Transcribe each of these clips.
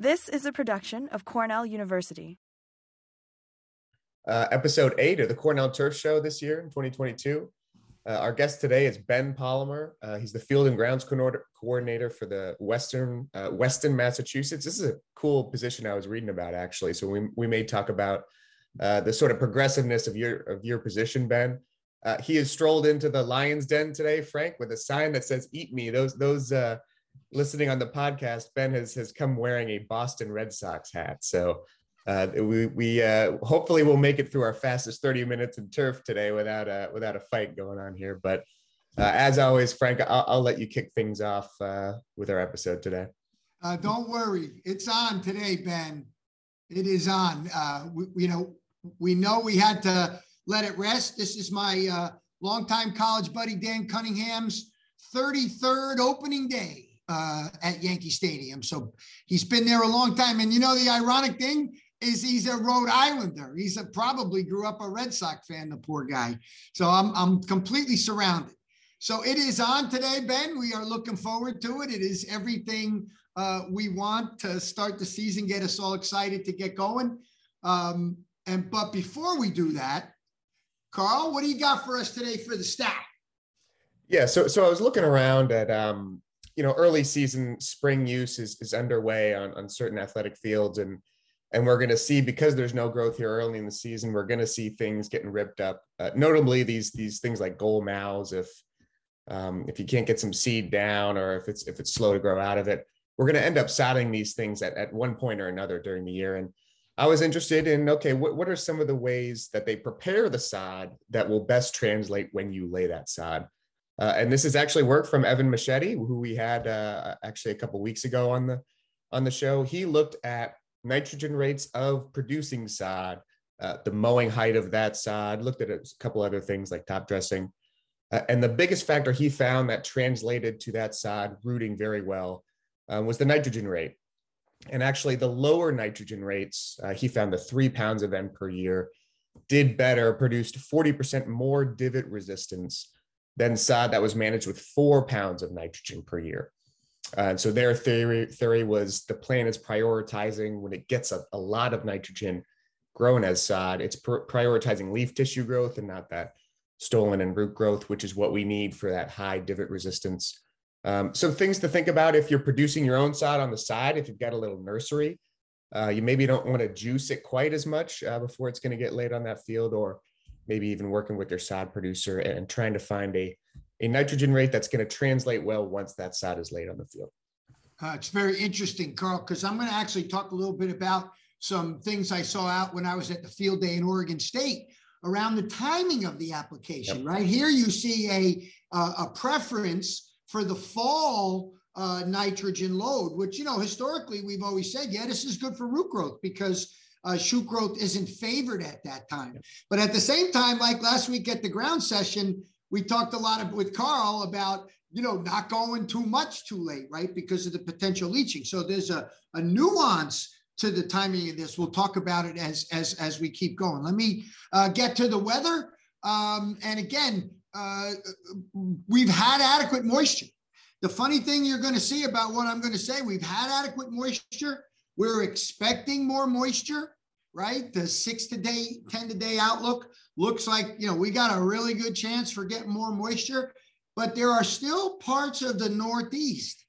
This is a production of Cornell University. Uh, episode eight of the Cornell Turf Show this year in 2022. Uh, our guest today is Ben Polimer. Uh, he's the field and grounds coordinator for the Western uh, Weston, Massachusetts. This is a cool position I was reading about actually. So we, we may talk about uh, the sort of progressiveness of your of your position, Ben. Uh, he has strolled into the Lions Den today, Frank, with a sign that says "Eat me." Those those listening on the podcast, Ben has has come wearing a Boston Red Sox hat. So uh, we we uh, hopefully we'll make it through our fastest 30 minutes in turf today without a without a fight going on here. But uh, as always, Frank, I'll, I'll, let you kick things off uh, with our episode today. Uh, don't worry, it's on today, Ben. It is on. Uh, we, you know, we know we had to let it rest. This is my longtime college buddy Dan Cunningham's 33rd opening day uh, at Yankee Stadium. So he's been there a long time. And you know, the ironic thing is he's a Rhode Islander. He's a, probably grew up a Red Sox fan, the poor guy. So I'm, I'm completely surrounded. So it is on today, Ben. We are looking forward to it. It is everything uh, we want to start the season, get us all excited to get going. Um, and but before we do that, Carl, what do you got for us today for the stat? Yeah, so so I was looking around at um, you know early season spring use is, is underway on, on certain athletic fields. And and we're going to see because there's no growth here early in the season we're going to see things getting ripped up. Uh, notably these these things like goal mouths if um, if you can't get some seed down or if it's if it's slow to grow out of it we're going to end up sodding these things at, at one point or another during the year. And i was interested in okay what, what are some of the ways that they prepare the sod that will best translate when you lay that sod uh, and this is actually work from Evan Mascitti, who we had uh, actually a couple weeks ago on the on the show. He looked at nitrogen rates of producing sod, uh, the mowing height of that sod, looked at a couple other things like top dressing. Uh, and the biggest factor he found that translated to that sod rooting very well um, was the nitrogen rate. And actually, the lower nitrogen rates, uh, he found the three pounds of N per year did better, produced 40% more divot resistance then sod that was managed with four pounds of nitrogen per year. Uh, so their theory theory was the plant is prioritizing when it gets a, a lot of nitrogen grown as sod, it's pr- prioritizing leaf tissue growth and not that stolon and root growth, which is what we need for that high divot resistance. Um, some things to think about if you're producing your own sod on the side, if you've got a little nursery, uh, you maybe don't want to juice it quite as much uh, before it's going to get laid on that field, or maybe even working with your sod producer and trying to find a, a nitrogen rate that's going to translate well once that sod is laid on the field. Uh, it's very interesting, Carl, because I'm going to actually talk a little bit about some things I saw out when I was at the field day in Oregon State around the timing of the application. Yep. Right here, you see a uh, a preference for the fall uh, nitrogen load, which you know historically we've always said, yeah, this is good for root growth because uh, shoot growth isn't favored at that time. But at the same time, like last week at the ground session, we talked a lot of, with Carl about you know not going too much too late, right? Because of the potential leaching. So there's a, a nuance to the timing of this. We'll talk about it as as as we keep going. Let me uh, get to the weather. Um, and again, uh, we've had adequate moisture. The funny thing you're going to see about what I'm going to say, we've had adequate moisture. We're expecting more moisture, right? The six to day, 10 to day outlook looks like, you know, we got a really good chance for getting more moisture, but there are still parts of the Northeast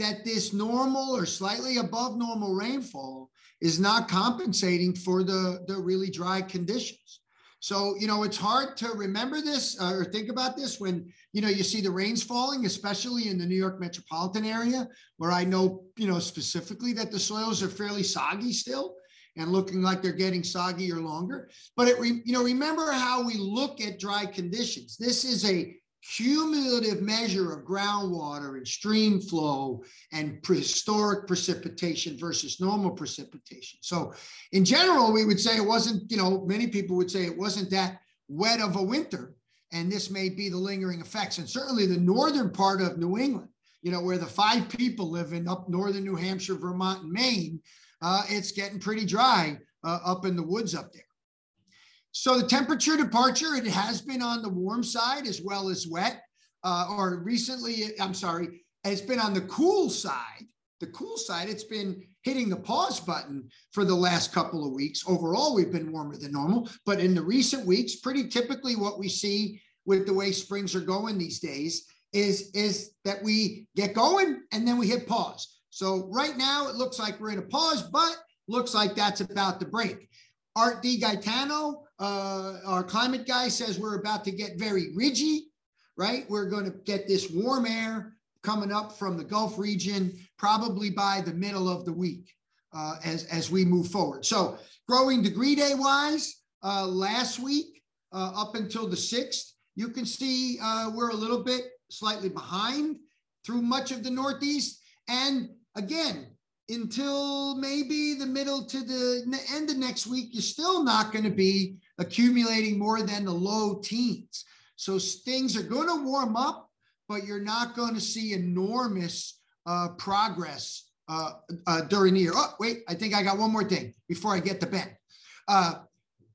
that this normal or slightly above normal rainfall is not compensating for the, the really dry conditions. So, you know, it's hard to remember this uh, or think about this when, you know, you see the rains falling, especially in the New York metropolitan area, where I know, you know, specifically that the soils are fairly soggy still and looking like they're getting soggy or longer. But it, you know, remember how we look at dry conditions. This is a cumulative measure of groundwater and stream flow and prehistoric precipitation versus normal precipitation. So in general, we would say it wasn't, you know, many people would say it wasn't that wet of a winter. And this may be the lingering effects. And certainly the northern part of New England, you know, where the five people live in up northern New Hampshire, Vermont, and Maine, uh, it's getting pretty dry uh, up in the woods up there. So the temperature departure, it has been on the warm side as well as wet, uh, or recently, I'm sorry, it's been on the cool side. The cool side, it's been hitting the pause button for the last couple of weeks. Overall, we've been warmer than normal, but in the recent weeks, pretty typically what we see with the way springs are going these days is, is that we get going and then we hit pause. So right now it looks like we're in a pause, but looks like that's about to break. Art DeGaetano, uh, our climate guy, says we're about to get very ridgy, right? We're going to get this warm air coming up from the Gulf region probably by the middle of the week uh, as, as we move forward. So growing degree day wise, uh, last week uh, up until the 6th, you can see uh, we're a little bit slightly behind through much of the Northeast. And again, until maybe the middle to the end of next week, you're still not going to be accumulating more than the low teens. So things are going to warm up but you're not going to see enormous uh, progress uh, uh, during the year. Oh, wait, I think I got one more thing before I get to Ben. Uh,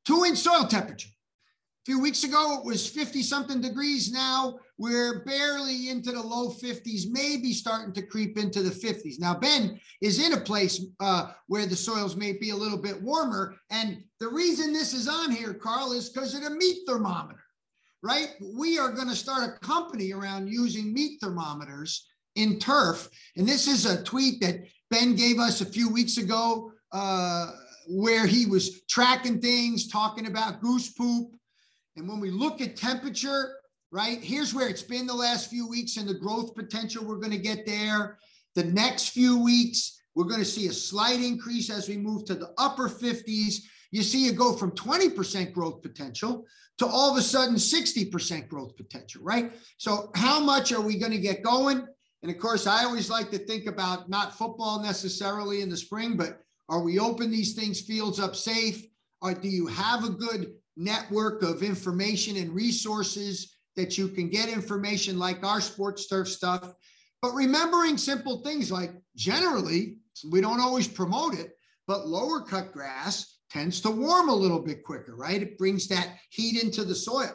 two inch soil temperature. A few weeks ago, it was 50 something degrees. Now we're barely into the low 50s, maybe starting to creep into the 50s. Now, Ben is in a place uh, where the soils may be a little bit warmer. And the reason this is on here, Carl, is because of the meat thermometer right? We are going to start a company around using meat thermometers in turf. And this is a tweet that Ben gave us a few weeks ago uh, where he was tracking things, talking about goose poop. And when we look at temperature, right, here's where it's been the last few weeks and the growth potential we're going to get there. The next few weeks, we're going to see a slight increase as we move to the upper 50s. You see it go from 20% growth potential to all of a sudden 60% growth potential, right? So, how much are we going to get going? And of course, I always like to think about not football necessarily in the spring, but are we open these things, fields up safe? Or do you have a good network of information and resources that you can get information like our sports turf stuff? But remembering simple things like generally, we don't always promote it, but lower cut grass tends to warm a little bit quicker, right? It brings that heat into the soil.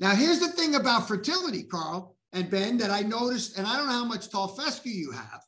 Now, here's the thing about fertility, Carl and Ben, that I noticed, and I don't know how much tall fescue you have,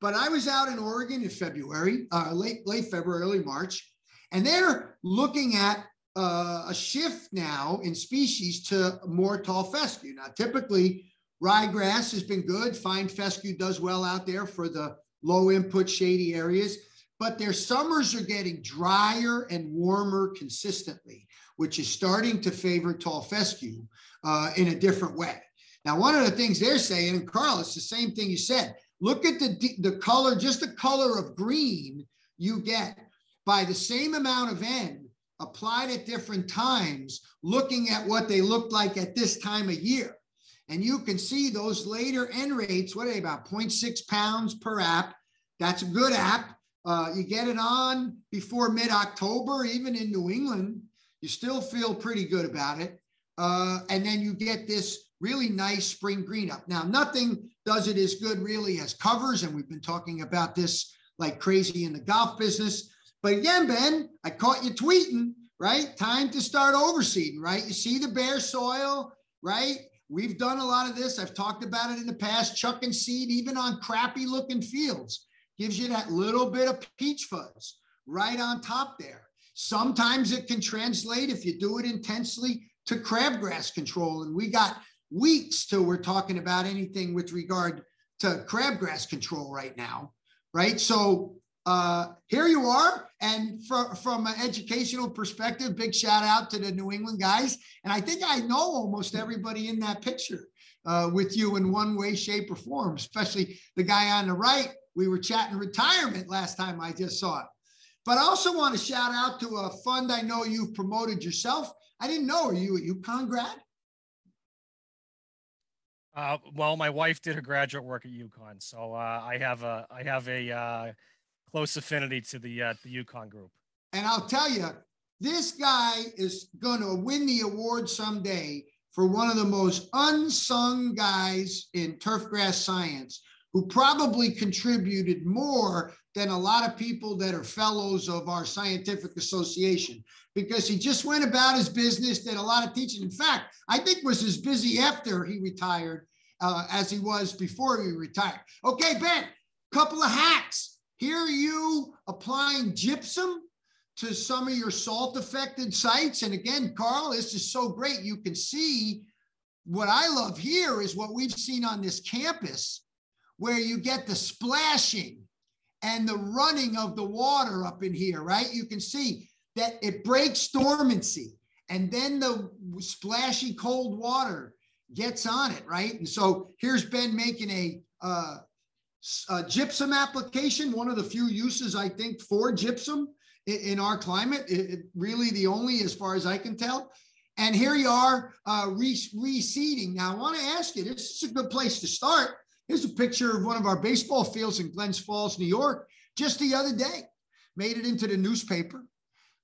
but I was out in Oregon in February, uh, late late February, early March, and they're looking at uh, a shift now in species to more tall fescue. Now, typically, ryegrass has been good. Fine fescue does well out there for the low input shady areas but their summers are getting drier and warmer consistently, which is starting to favor tall fescue uh, in a different way. Now, one of the things they're saying, and Carl, it's the same thing you said. Look at the, the color, just the color of green you get by the same amount of N applied at different times, looking at what they looked like at this time of year. And you can see those later N rates, what are they about 0.6 pounds per app? That's a good app. Uh, you get it on before mid October, even in New England, you still feel pretty good about it. Uh, and then you get this really nice spring green up. Now, nothing does it as good really as covers. And we've been talking about this like crazy in the golf business. But again, Ben, I caught you tweeting, right? Time to start overseeding, right? You see the bare soil, right? We've done a lot of this. I've talked about it in the past, Chucking seed, even on crappy looking fields gives you that little bit of peach fuzz right on top there. Sometimes it can translate if you do it intensely to crabgrass control. And we got weeks till we're talking about anything with regard to crabgrass control right now, right? So uh, here you are. And from, from an educational perspective, big shout out to the New England guys. And I think I know almost everybody in that picture uh, with you in one way, shape, or form, especially the guy on the right we were chatting retirement last time I just saw it. But I also want to shout out to a fund I know you've promoted yourself. I didn't know. Are you a UConn grad? Uh, well, my wife did her graduate work at UConn, so uh, I have a I have a uh, close affinity to the uh, the UConn group. And I'll tell you, this guy is going to win the award someday for one of the most unsung guys in turfgrass science who probably contributed more than a lot of people that are fellows of our scientific association because he just went about his business, did a lot of teaching. In fact, I think was as busy after he retired uh, as he was before he retired. Okay, Ben, couple of hacks. Here you applying gypsum to some of your salt affected sites. And again, Carl, this is so great. You can see what I love here is what we've seen on this campus, where you get the splashing and the running of the water up in here, right? You can see that it breaks dormancy and then the splashy cold water gets on it, right? And so here's Ben making a, uh, a gypsum application, one of the few uses I think for gypsum in, in our climate, it, it really the only as far as I can tell. And here you are uh, re- reseeding. Now I want to ask you, this is a good place to start. Here's a picture of one of our baseball fields in Glens Falls, New York, just the other day. Made it into the newspaper.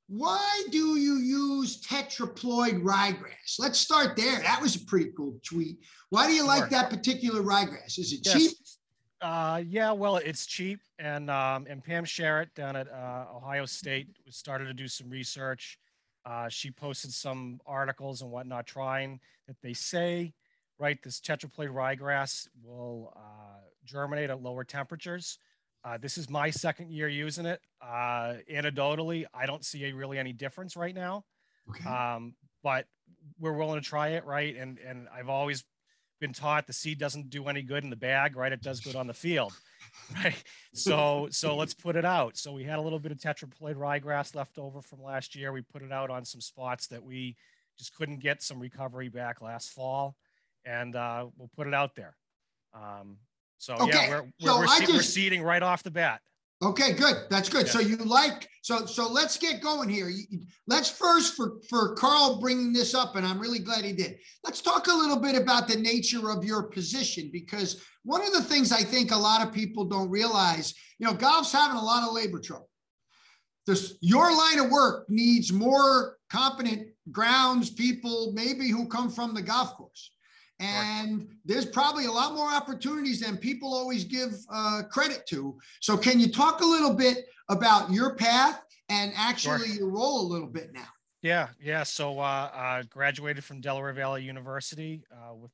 Why do you use tetraploid ryegrass? Let's start there. That was a pretty cool tweet. Why do you like that particular ryegrass? Is it yes. cheap? Uh, yeah, well, it's cheap, and um, and Pam Sherratt down at uh, Ohio State started to do some research. Uh, she posted some articles and whatnot, trying that they say, right, this tetraploid ryegrass will uh, germinate at lower temperatures. Uh, this is my second year using it. Uh, anecdotally, I don't see a, really any difference right now. Okay. Um, but we're willing to try it, right? And and I've always been taught the seed doesn't do any good in the bag, right? It does good on the field, right? So so let's put it out. So we had a little bit of tetraploid ryegrass left over from last year. We put it out on some spots that we just couldn't get some recovery back last fall, and uh, we'll put it out there. Um, so okay. yeah, we're we're, we're, just, we're, seeding right off the bat. Okay, good. That's good. Yeah. So you like so so let's get going here. Let's first for for Carl bringing this up, and I'm really glad he did. Let's talk a little bit about the nature of your position because one of the things I think a lot of people don't realize, you know, golf's having a lot of labor trouble. This your line of work needs more competent grounds people, maybe who come from the golf course. And there's probably a lot more opportunities than people always give uh, credit to. So, can you talk a little bit about your path and actually sure. your role a little bit now? Yeah, yeah. So, uh, I graduated from Delaware Valley University uh, with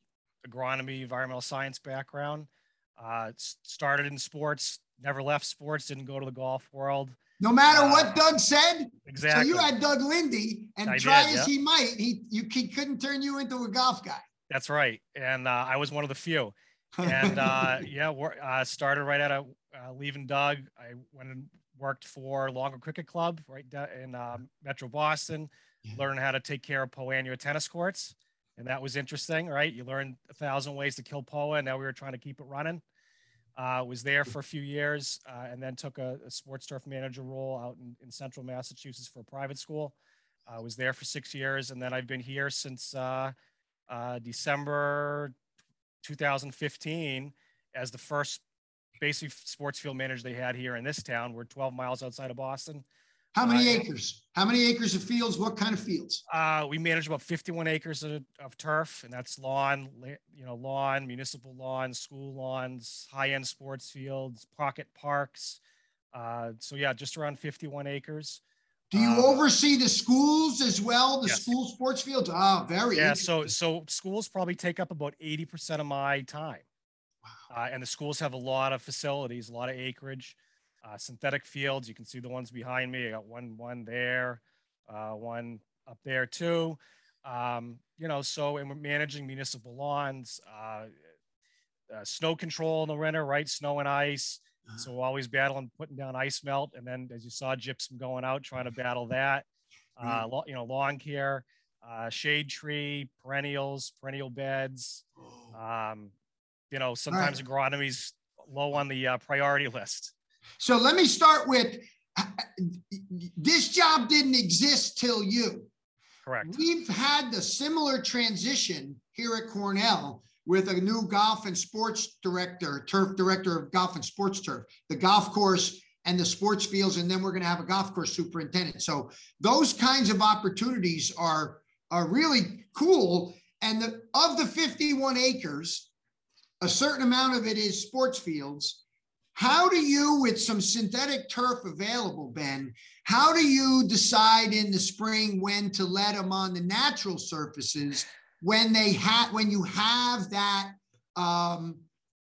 agronomy, environmental science background. Uh, started in sports, never left sports, didn't go to the golf world. No matter what uh, Doug said. Exactly. So you had Doug Linde, and I try did, as he might, he you he couldn't turn you into a golf guy. That's right, and uh, I was one of the few. And uh, yeah, uh, started right out of uh, leaving Doug. I went and worked for Longwood Cricket Club right in um, Metro Boston. Yeah. Learned how to take care of Poa annua tennis courts, and that was interesting, right? You learn a thousand ways to kill Poa, and now we were trying to keep it running. Uh, was there for a few years, uh, and then took a, a, sports turf manager role out in, in central Massachusetts for a private school. I was there for six years, and then I've been here since uh, December 2015 as the first basic sports field manager they had here in this town. We're 12 miles outside of Boston. How many uh, acres? How many acres of fields? What kind of fields? Uh, we manage about 51 acres of, of, turf, and that's lawn, you know, lawn, municipal lawns, school lawns, high-end sports fields, pocket parks. Uh, so yeah, just around 51 acres. Do you um, oversee the schools as well? The yes. school sports fields? Ah, oh, very. Yeah. So, so schools probably take up about 80% of my time. Wow. Uh, and the schools have a lot of facilities, a lot of acreage, uh, synthetic fields. You can see the ones behind me. I got one, one there, uh, one up there too. Um, you know, so, and we're managing municipal lawns, uh, uh, snow control in the winter, right? Snow and ice. So we're always battling putting down ice melt, and then as you saw gypsum going out, trying to battle that. Uh, you know, lawn care, uh, shade tree, perennials, perennial beds. Oh. Um, you know, sometimes right. agronomy's low on the uh, priority list. So let me start with this job didn't exist till you. Correct. We've had the similar transition here at Cornell with a new golf and sports director, turf director of golf and sports turf, the golf course and the sports fields, and then we're going to have a golf course superintendent. So those kinds of opportunities are are really cool. And the, of the 51 acres, a certain amount of it is sports fields. How do you, with some synthetic turf available, Ben, how do you decide in the spring when to let them on the natural surfaces when they have when you have that um,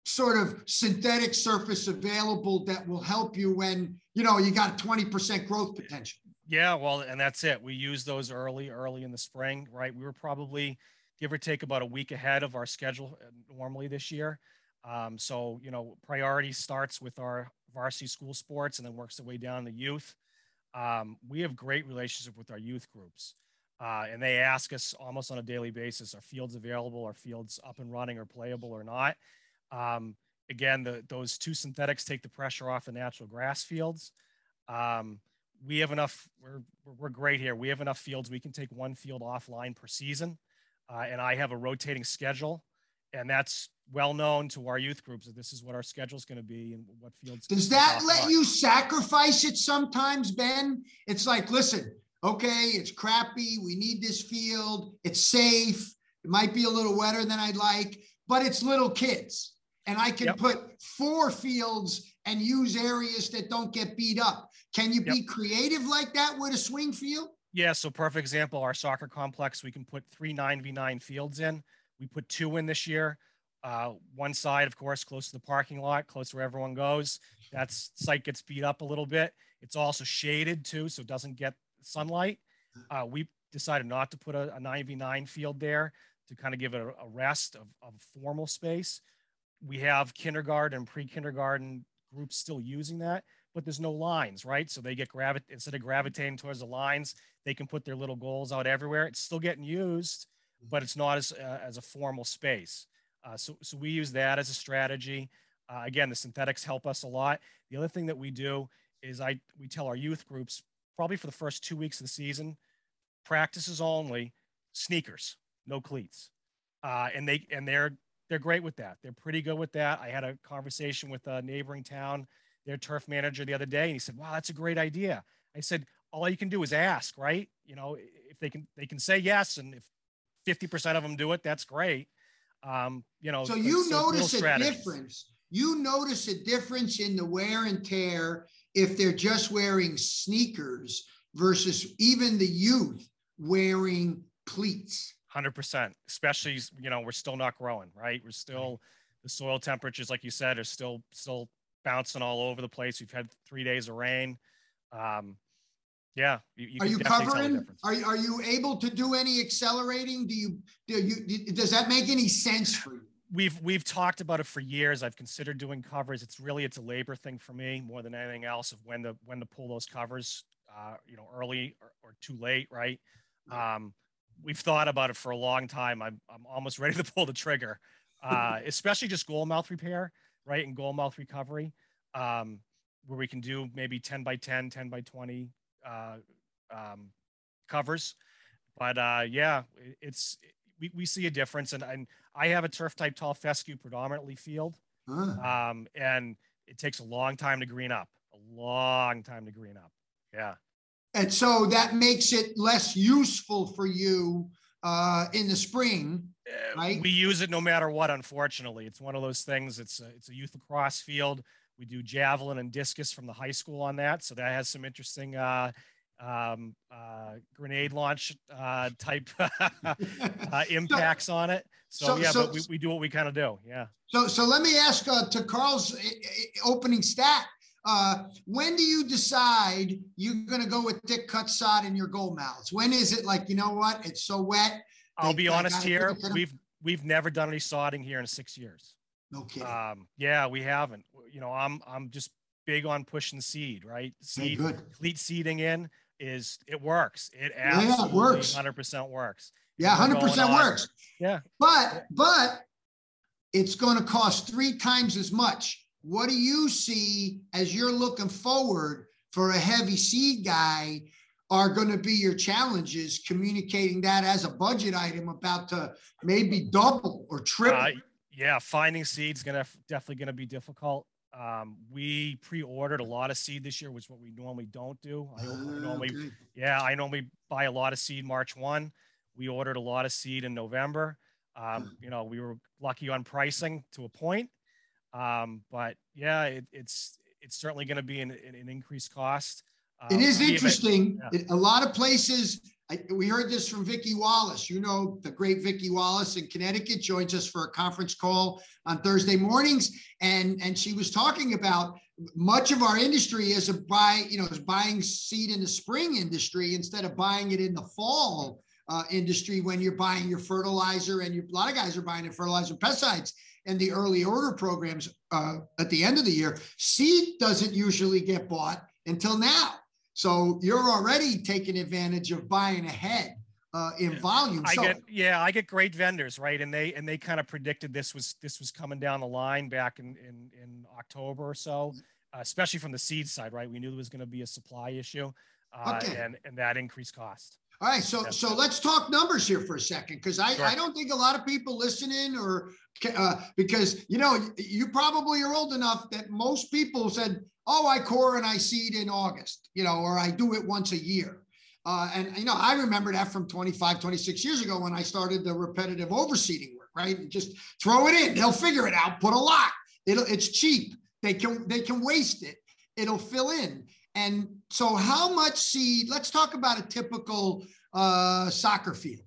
sort of synthetic surface available that will help you when you know you got 20% growth potential. Yeah, well, and that's it. We use those early, early in the spring, right? We were probably give or take about a week ahead of our schedule uh, normally this year. Um, so, you know, priority starts with our varsity school sports and then works the way down to youth. Um, we have great relationship with our youth groups. Uh, and they ask us almost on a daily basis, are fields available? Are fields up and running or playable or not? Um, again, the, those two synthetics take the pressure off the natural grass fields. Um, we have enough, we're, we're great here. We have enough fields. We can take one field offline per season. Uh, and I have a rotating schedule. And that's well known to our youth groups that this is what our schedule is going to be and what fields. Does that let you sacrifice it sometimes, Ben? It's like, listen, okay, it's crappy. We need this field. It's safe. It might be a little wetter than I'd like, but it's little kids. And I can yep. put four fields and use areas that don't get beat up. Can you yep. be creative like that with a swing field? Yeah. So, perfect example our soccer complex, we can put three 9v9 fields in. We put two in this year. Uh, one side, of course, close to the parking lot, close to where everyone goes. That site gets beat up a little bit. It's also shaded too, so it doesn't get sunlight. Uh, we decided not to put a, a 9v9 field there to kind of give it a, a rest of, of formal space. We have kindergarten and pre-kindergarten groups still using that, but there's no lines, right? So they get gravit instead of gravitating towards the lines, they can put their little goals out everywhere. It's still getting used, but it's not as uh, as a formal space. Uh, so so we use that as a strategy. Uh, again, the synthetics help us a lot. The other thing that we do is I we tell our youth groups probably for the first two weeks of the season, practices only, sneakers, no cleats, uh, and they and they're they're great with that. They're pretty good with that. I had a conversation with a neighboring town, their turf manager the other day, and he said, "Wow, that's a great idea." I said, "All you can do is ask, right? You know, if they can they can say yes, and if 50% of them do it, that's great." Um, you know, so you notice a difference. You notice a difference in the wear and tear if they're just wearing sneakers versus even the youth wearing cleats. 100%, especially, you know, we're still not growing, right? We're still, the soil temperatures, like you said, are still, still bouncing all over the place. We've had three days of rain. Um, yeah. You, you are you covering? Are, are you able to do any accelerating? Do you, do you, does that make any sense for you? We've we've talked about it for years. I've considered doing covers. It's really it's a labor thing for me more than anything else of when to when to pull those covers. Uh, you know, early or, or too late, right? Um, we've thought about it for a long time. I'm I'm almost ready to pull the trigger, uh, especially just goal mouth repair, right? And goal mouth recovery, um, where we can do maybe 10 by 10, 10 by 20 uh, um, covers. But uh, yeah, it's we, we see a difference. And, and I have a turf type tall fescue predominantly field. Huh. Um, and it takes a long time to green up, a long time to green up. Yeah. And so that makes it less useful for you uh, in the spring, uh, right? We use it no matter what. Unfortunately, it's one of those things. It's a, it's a youth lacrosse field. We do javelin and discus from the high school on that, so that has some interesting uh, um, uh, grenade launch uh, type uh, impacts so, on it. So, so yeah, so, but we, we do what we kind of do. Yeah. So so let me ask uh, to Carl's uh, uh, opening stat. Uh, when do you decide you're going to go with thick cut sod in your goal mouths? When is it like you know what? It's so wet. I'll be honest here. We've we've never done any sodding here in six years. No kidding. Um, yeah, we haven't. You know, I'm I'm just big on pushing seed, right? Seed, cleat seeding in is it works. It absolutely yeah, it works. 100% works. Yeah, 100% works. Yeah. But but it's going to cost 3 times as much. What do you see as you're looking forward for a heavy seed guy are going to be your challenges communicating that as a budget item about to maybe double or triple? Uh, yeah, finding seeds going to definitely going to be difficult. Um, we pre-ordered a lot of seed this year, which is what we normally don't do. I, I ah, normally, okay. yeah, I normally buy a lot of seed March one. We ordered a lot of seed in November. Um, you know, we were lucky on pricing to a point, um, but yeah, it, it's it's certainly going to be an, an, increased cost. It um, is interesting. It, yeah. a lot of places I, we heard this from Vicki Wallace. You know, the great Vicki Wallace in Connecticut joins us for a conference call on Thursday mornings. And, and she was talking about much of our industry is a buy, you know, is buying seed in the spring industry instead of buying it in the fall uh, industry when you're buying your fertilizer and you, a lot of guys are buying the fertilizer pesticides and the early order programs uh, at the end of the year. Seed doesn't usually get bought until now. So you're already taking advantage of buying ahead uh, in volume. I so, get yeah, I get great vendors, right? And they and they kind of predicted this was this was coming down the line back in in, in October or so, uh, especially from the seed side, right? We knew there was going to be a supply issue, uh, Okay. and and that increased cost. All right, so so let's talk numbers here for a second, because I, Sure. I don't think a lot of people listening or uh, because you know you probably are old enough that most people said, "Oh, I core and I seed in August," you know, or I do it once a year. Uh, and you know, I remember that from 25, 26 years ago when I started the repetitive overseeding work, right? And just throw it in, they'll figure it out. Put a lot. It'll it's cheap. They can they can waste it. It'll fill in. And so, how much seed? Let's talk about a typical uh, soccer field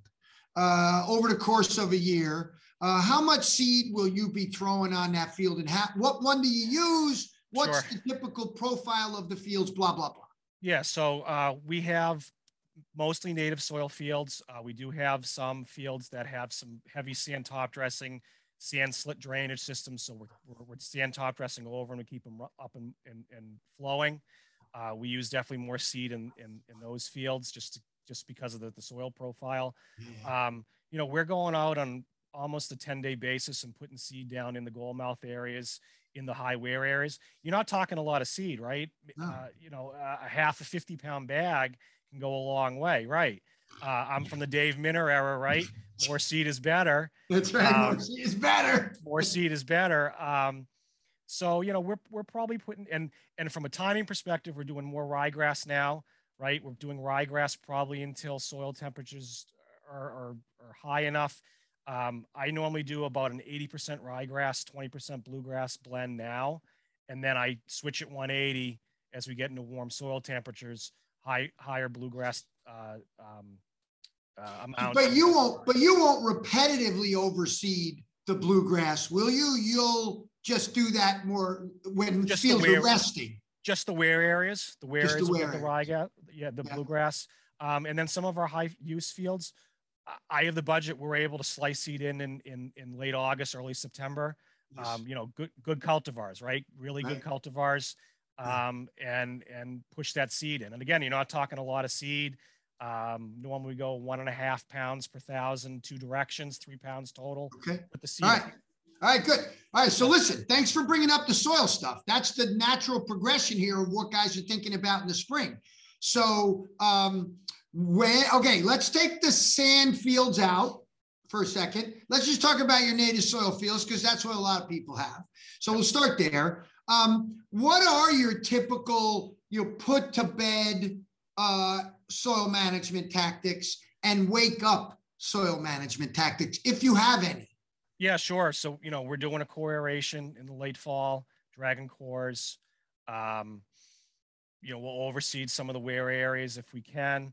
uh, over the course of a year. Uh, how much seed will you be throwing on that field, and what one do you use? What's Sure. the typical profile of the fields? Blah blah blah. Yeah, so uh, we have mostly native soil fields. Uh, we do have some fields that have some heavy sand top dressing, sand slit drainage systems. So we're, we're, we're sand top dressing over and we keep them up and, and, and flowing. Uh, we use definitely more seed in, in, in those fields just to, just because of the, the soil profile. Um, you know, we're going out on almost a 10 day basis and putting seed down in the goal mouth areas, in the high wear areas. You're not talking a lot of seed, right? No. Uh, you know, a half a 50 pound bag can go a long way, right? Uh, I'm from the Dave Minner era, right? More seed is better. That's right. Um, More seed is better. More seed is better. Um, so you know, we're we're probably putting and and from a timing perspective, we're doing more ryegrass now, right? We're doing ryegrass probably until soil temperatures are are, are high enough. Um, I normally do about an 80% ryegrass, 20% bluegrass blend now, and then I switch it 180 as we get into warm soil temperatures, high higher bluegrass uh, um, uh, amount. But you won't. But you won't repetitively overseed the bluegrass, will you? You'll just do that more when Just the fields wear- are resting. just the wear areas, the wear Just the areas wear with the ryegrass, yeah, the Yeah. bluegrass, um, and then some of our high use fields. I- have the budget. We're able to slice seed in in in, in late August, early September. Yes. Um, you know, good good cultivars, right? Really good cultivars, Yeah. um, and and push that seed in. And again, you're not talking a lot of seed. Um, normally we go one and a half pounds per thousand, two directions, three pounds total okay. with the seed. All right. All right, good. All right, so listen, thanks for bringing up the soil stuff. That's the natural progression here of what guys are thinking about in the spring. So, um, when, okay, let's take the sand fields out for a second. Let's just talk about your native soil fields because that's what a lot of people have. So we'll start there. Um, what are your typical, you know, put to bed uh, soil management tactics and wake up soil management tactics if you have any? Yeah, sure. So, you know, we're doing a core aeration in the late fall, dragon cores. Um, you know, we'll overseed some of the wear areas if we can.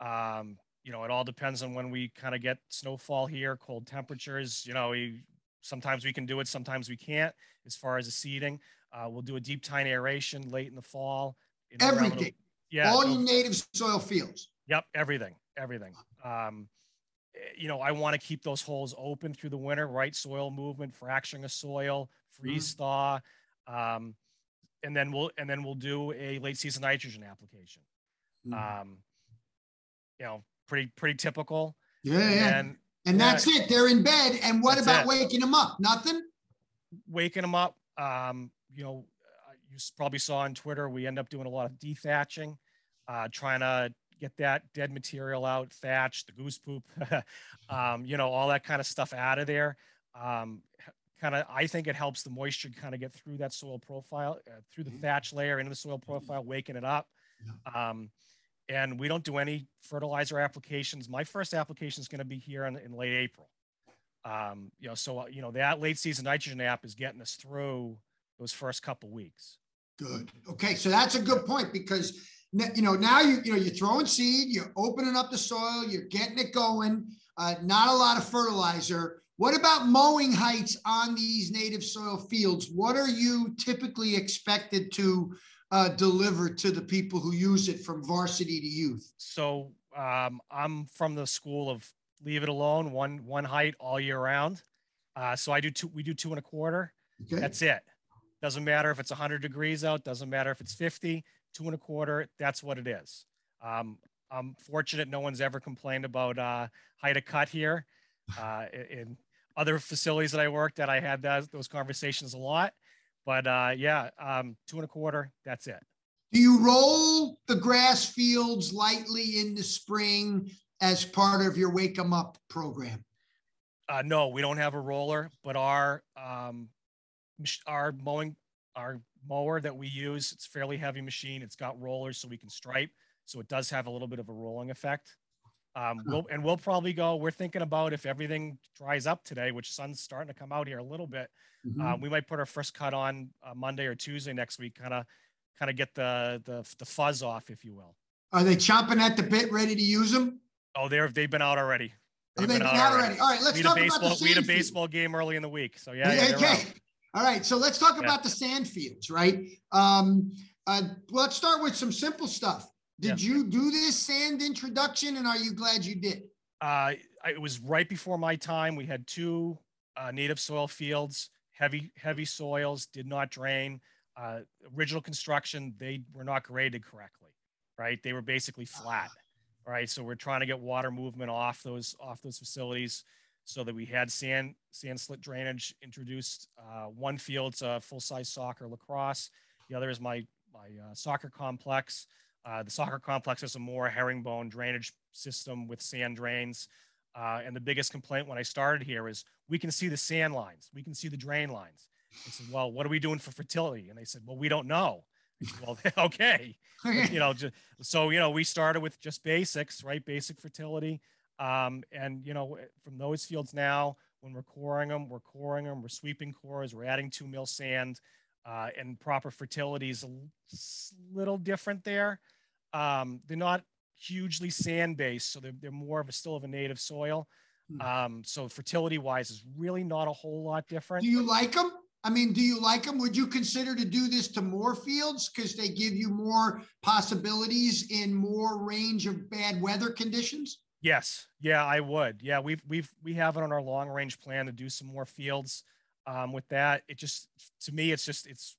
Um, you know, it all depends on when we kind of get snowfall here, cold temperatures. You know, we, sometimes we can do it, sometimes we can't as far as the seeding. Uh, we'll do a deep tine aeration late in the fall. in around the- Everything. Yeah. all your native soil fields. Yep, everything, everything. Um, eh, you know, I want to keep those holes open through the winter, right? Soil movement, fracturing of soil, freeze thaw, um, and then we'll and then we'll do a late season nitrogen application. Mm. Um, you know, pretty pretty typical. Yeah, yeah. And And yeah. that's it. They're in bed. And what That's about it. waking them up? Nothing? waking them up. Um, you know, uh, you probably saw on Twitter, we end up doing a lot of dethatching, uh, trying to get that dead material out, thatch, the goose poop, um, you know, all that kind of stuff out of there. Um, kind of, I think it helps the moisture kind of get through that soil profile, uh, through the Mhm. thatch layer into the soil profile, waking it up. Um, and we don't do any fertilizer applications. My first application is going to be here in, in late April. Um, you know, so uh, you know that late season nitrogen app is getting us through those first couple weeks. Good. Okay. So that's a good point because you know, now you you know you're throwing seed, you're opening up the soil, you're getting it going. Uh, not a lot of fertilizer. What about mowing heights on these native soil fields? What are you typically expected to uh, deliver to the people who use it from varsity to youth? So um, I'm from the school of leave it alone, one one height all year round. Uh, so I do two. We do two and a quarter. Okay. That's it. Doesn't matter if it's 100 degrees out. Doesn't matter if it's 50. Two and a quarter. That's what it is. Um, I'm fortunate no one's ever complained about uh, height of cut here. Uh, in other facilities that I worked at, I had that, those conversations a lot. But uh, yeah, um, two and a quarter. That's it. Do you roll the grass fields lightly in the spring as part of your wake Wake 'em Up program? Uh, no, we don't have a roller, but our um, our mowing our mower that we use it's fairly heavy machine. It's got rollers so we can stripe, so it does have a little bit of a rolling effect. Um, we'll, and we'll probably go. We're thinking about if everything dries up today, which sun's starting to come out here a little bit. Mm-hmm. Uh, we might put our first cut on uh, Monday or Tuesday next week, kind of kind of get the, the the fuzz off, if you will. Are they chomping at the bit, ready to use them? Oh, they're they've been out already. They've, oh, they've been, been, out, already. already. All right, let's we talk baseball, about the We had a baseball game early in the week, so yeah. yeah okay. All right, so let's talk yeah. about the sand fields, right? Um, uh, let's start with some simple stuff. Did yeah. you do this sand introduction, and are you glad you did? Uh, it was right before my time. We had two uh, native soil fields, heavy heavy soils, did not drain uh, original construction, they were not graded correctly, right? They were basically flat, right? So we're trying to get water movement off those off those facilities so that we had sand sand slit drainage introduced. Uh, one field's a full size soccer lacrosse. The other is my my uh, soccer complex. Uh, the soccer complex has a more herringbone drainage system with sand drains. Uh, and the biggest complaint when I started here is we can see the sand lines, we can see the drain lines. I said, well, what are we doing for fertility? And they said, well, we don't know. Said, well, okay. you know, just, so, you know, we started with just basics, right? Basic fertility. Um, and, you know, from those fields now, when we're coring them, we're coring them, we're sweeping cores, we're adding two mil sand, uh, and proper fertility is a little different there. Um, they're not hugely sand based, so they're, they're more of a still of a native soil. Hmm. Um, so fertility wise is really not a whole lot different. Do you like them? I mean, do you like them? Would you consider to do this to more fields because they give you more possibilities in more range of bad weather conditions? Yes. Yeah, I would. Yeah, we've we've we have it on our long range plan to do some more fields. Um, with that, it just to me, it's just it's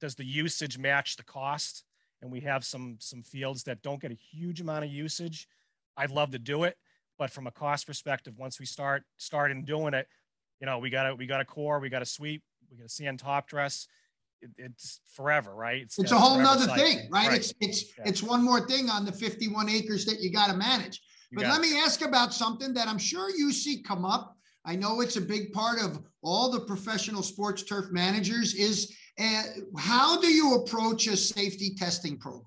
does the usage match the cost? And we have some some fields that don't get a huge amount of usage. I'd love to do it, but from a cost perspective, once we start start in doing it, you know, we got to we got a core, we got a sweep, we got to sand top dress. It, it's forever, right? It's, it's a whole nother cycle. thing, right? right? It's it's yeah. it's one more thing on the 51 acres that you got to manage. You but let it. me ask about something that I'm sure you see come up. I know it's a big part of all the professional sports turf managers is uh, how do you approach a safety testing program?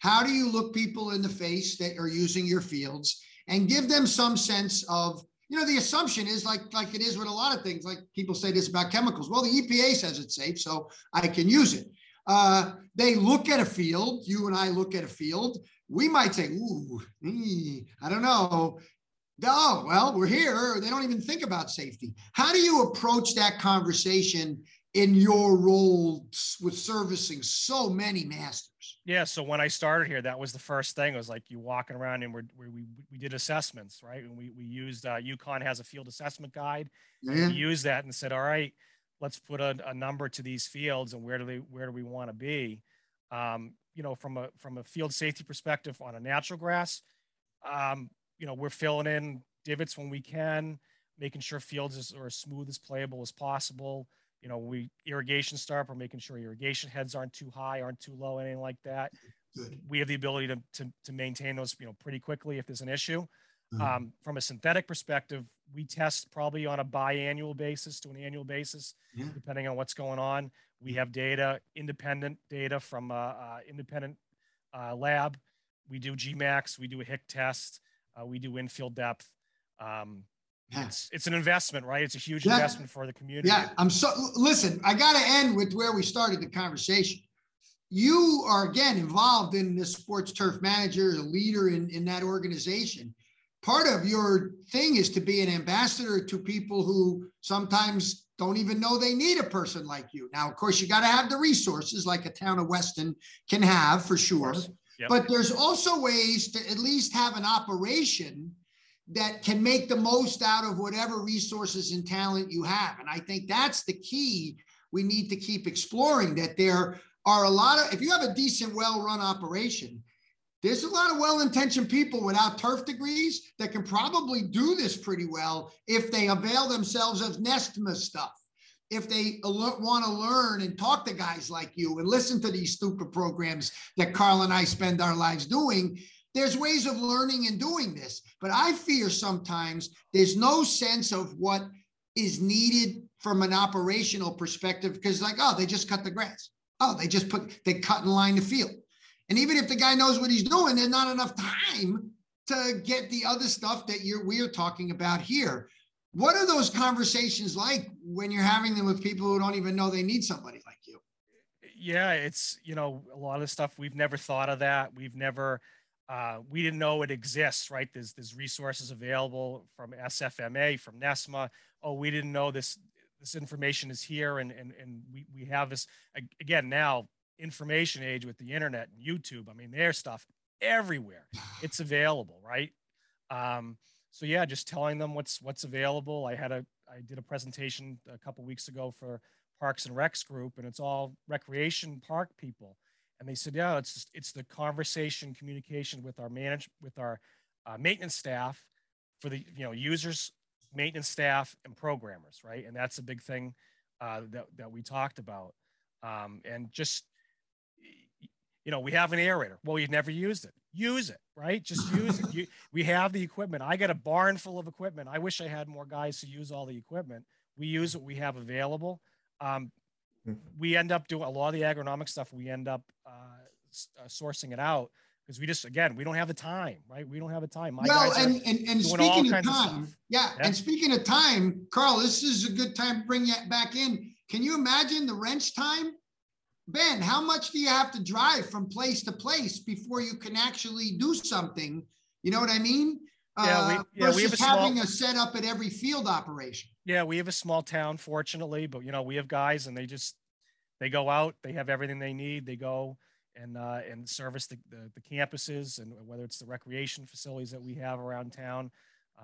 How do you look people in the face that are using your fields and give them some sense of you know, the assumption is like like it is with a lot of things. Like people say this about chemicals. Well, the EPA says it's safe, so I can use it. Uh, they look at a field. You and I look at a field. We might say, "Ooh, I don't know." Oh, well, we're here. They don't even think about safety. How do you approach that conversation in your role with servicing so many masters? Yeah. So when I started here, that was the first thing. It was like you walking around and we're, we we did assessments, right? And we we used uh, UConn has a field assessment guide. Yeah. We used that and said, all right, let's put a, a number to these fields and where do they where do we want to be? Um, you know, from a from a field safety perspective on a natural grass, um, you know, we're filling in divots when we can, making sure fields are as smooth as playable as possible you know, we irrigation start, we're making sure irrigation heads aren't too high, aren't too low, anything like that. Good. We have the ability to, to, to maintain those, you know, pretty quickly if there's an issue. Mm-hmm. Um, from a synthetic perspective, we test probably on a biannual basis to an annual basis, yeah. depending on what's going on. We have data, independent data from uh, uh, independent uh, lab. We do GMAX, we do a HIC test, uh, we do infield depth. Um, yeah. It's it's an investment, right? It's a huge yeah. investment for the community. Yeah, I'm so listen. I got to end with where we started the conversation. you are again involved in this sports turf manager, a leader in, in that organization. Part of your thing is to be an ambassador to people who sometimes don't even know they need a person like you. Now, of course, you got to have the resources like a town of Weston can have for sure. Yep. But there's also ways to at least have an operation that can make the most out of whatever resources and talent you have. And I think that's the key we need to keep exploring that there are a lot of, if you have a decent, well run operation, there's a lot of well intentioned people without turf degrees that can probably do this pretty well if they avail themselves of NESMA stuff. If they want to learn and talk to guys like you and listen to these stupid programs that Carl and I spend our lives doing, there's ways of learning and doing this. But I fear sometimes there's no sense of what is needed from an operational perspective because, like, oh, they just cut the grass. Oh, they just put, they cut and line the field. And even if the guy knows what he's doing, there's not enough time to get the other stuff that you're we're talking about here. What are those conversations like when you're having them with people who don't even know they need somebody like you? Yeah, it's you know a lot of stuff we've never thought of that. We've never uh, we didn't know it exists, right? There's there's resources available from SFMA, from NESMA. Oh, we didn't know this this information is here, and and and we we have this again now information age with the internet and YouTube. I mean, there's stuff everywhere. It's available, right? Um, so yeah, just telling them what's what's available. I had a I did a presentation a couple weeks ago for Parks and Recs group, and it's all recreation park people. And they said, yeah, it's just, it's the conversation, communication with our manage with our uh, maintenance staff for the you know users, maintenance staff, and programmers, right? And that's a big thing uh, that that we talked about. Um, and just you know, we have an aerator. Well, you've never used it. Use it, right? Just use it. You, we have the equipment. I got a barn full of equipment. I wish I had more guys to use all the equipment. We use what we have available. Um. We end up doing a lot of the agronomic stuff. We end up uh, uh, sourcing it out because we just again we don't have the time, right? We don't have the time. My well, and and, and speaking of time, of yeah, yeah, and speaking of time, Carl, this is a good time to bring you back in. Can you imagine the wrench time Ben, how much do you have to drive from place to place before you can actually do something? You know what I mean? Yeah, we, uh, yeah, versus we have a having small, a setup at every field operation. Yeah, we have a small town, fortunately, but you know, we have guys and they just they go out, they have everything they need, they go and uh, and service the, the, the campuses and whether it's the recreation facilities that we have around town.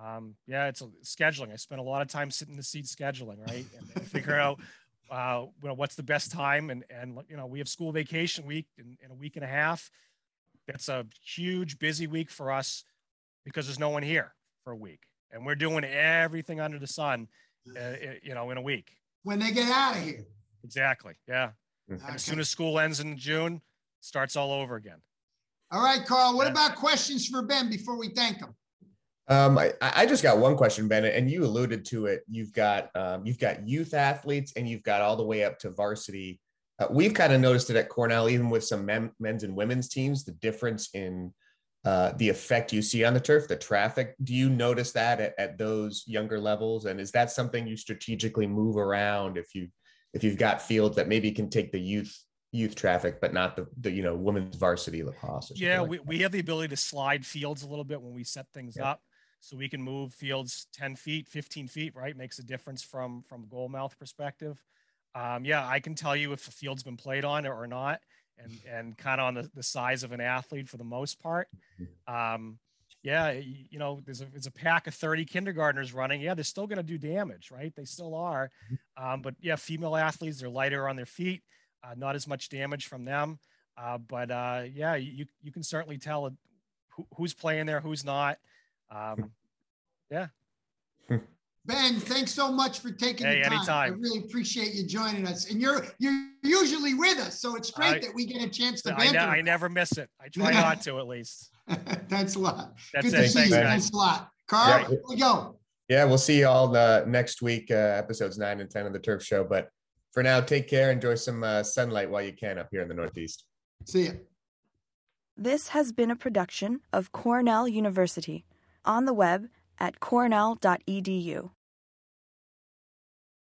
Um, yeah, it's a, scheduling. I spent a lot of time sitting in the seat scheduling, right, and, and figure out uh, you know, what's the best time? And, and, you know, we have school vacation week in, in a week and a half. That's a huge busy week for us because there's no one here for a week. And we're doing everything under the sun, uh, you know, in a week. When they get out of here. Exactly. Yeah. Okay. As soon as school ends in June, starts all over again. All right, Carl. What yeah. about questions for Ben before we thank him? Um, I, I just got one question, Ben, and you alluded to it. You've got um, you've got youth athletes, and you've got all the way up to varsity. Uh, we've kind of noticed it at Cornell, even with some men, men's and women's teams, the difference in uh, the effect you see on the turf, the traffic. Do you notice that at, at those younger levels? And is that something you strategically move around if you if you've got fields that maybe can take the youth youth traffic, but not the, the you know women's varsity lacrosse? Yeah, like we, we have the ability to slide fields a little bit when we set things yeah. up so we can move fields 10 feet 15 feet right makes a difference from from goal mouth perspective um, yeah i can tell you if a field's been played on or not and and kind of on the, the size of an athlete for the most part. Um, yeah you, know there's a, there's a pack of 30 kindergartners running. Yeah they're still going to do damage right? They still are. Um, but yeah female athletes they're lighter on their feet uh, not as much damage from them. Uh, but uh, yeah you, you can certainly tell who, who's playing there who's not. Um, yeah. Ben, thanks so much for taking hey, the time. Anytime. I really appreciate you joining us. And you're you're usually with us, so it's great I, that we get a chance to I, ne- I never miss it. I try not to at least. Thanks a lot. That's Good it. to see Thanks, you. Thanks a lot. Carl, yeah. here we go. Yeah, we'll see you all the next week, uh, episodes nine and 10 of the Turf Show. But for now, take care. Enjoy some uh, sunlight while you can up here in the Northeast. See you. This has been a production of Cornell University on the web at cornell.edu.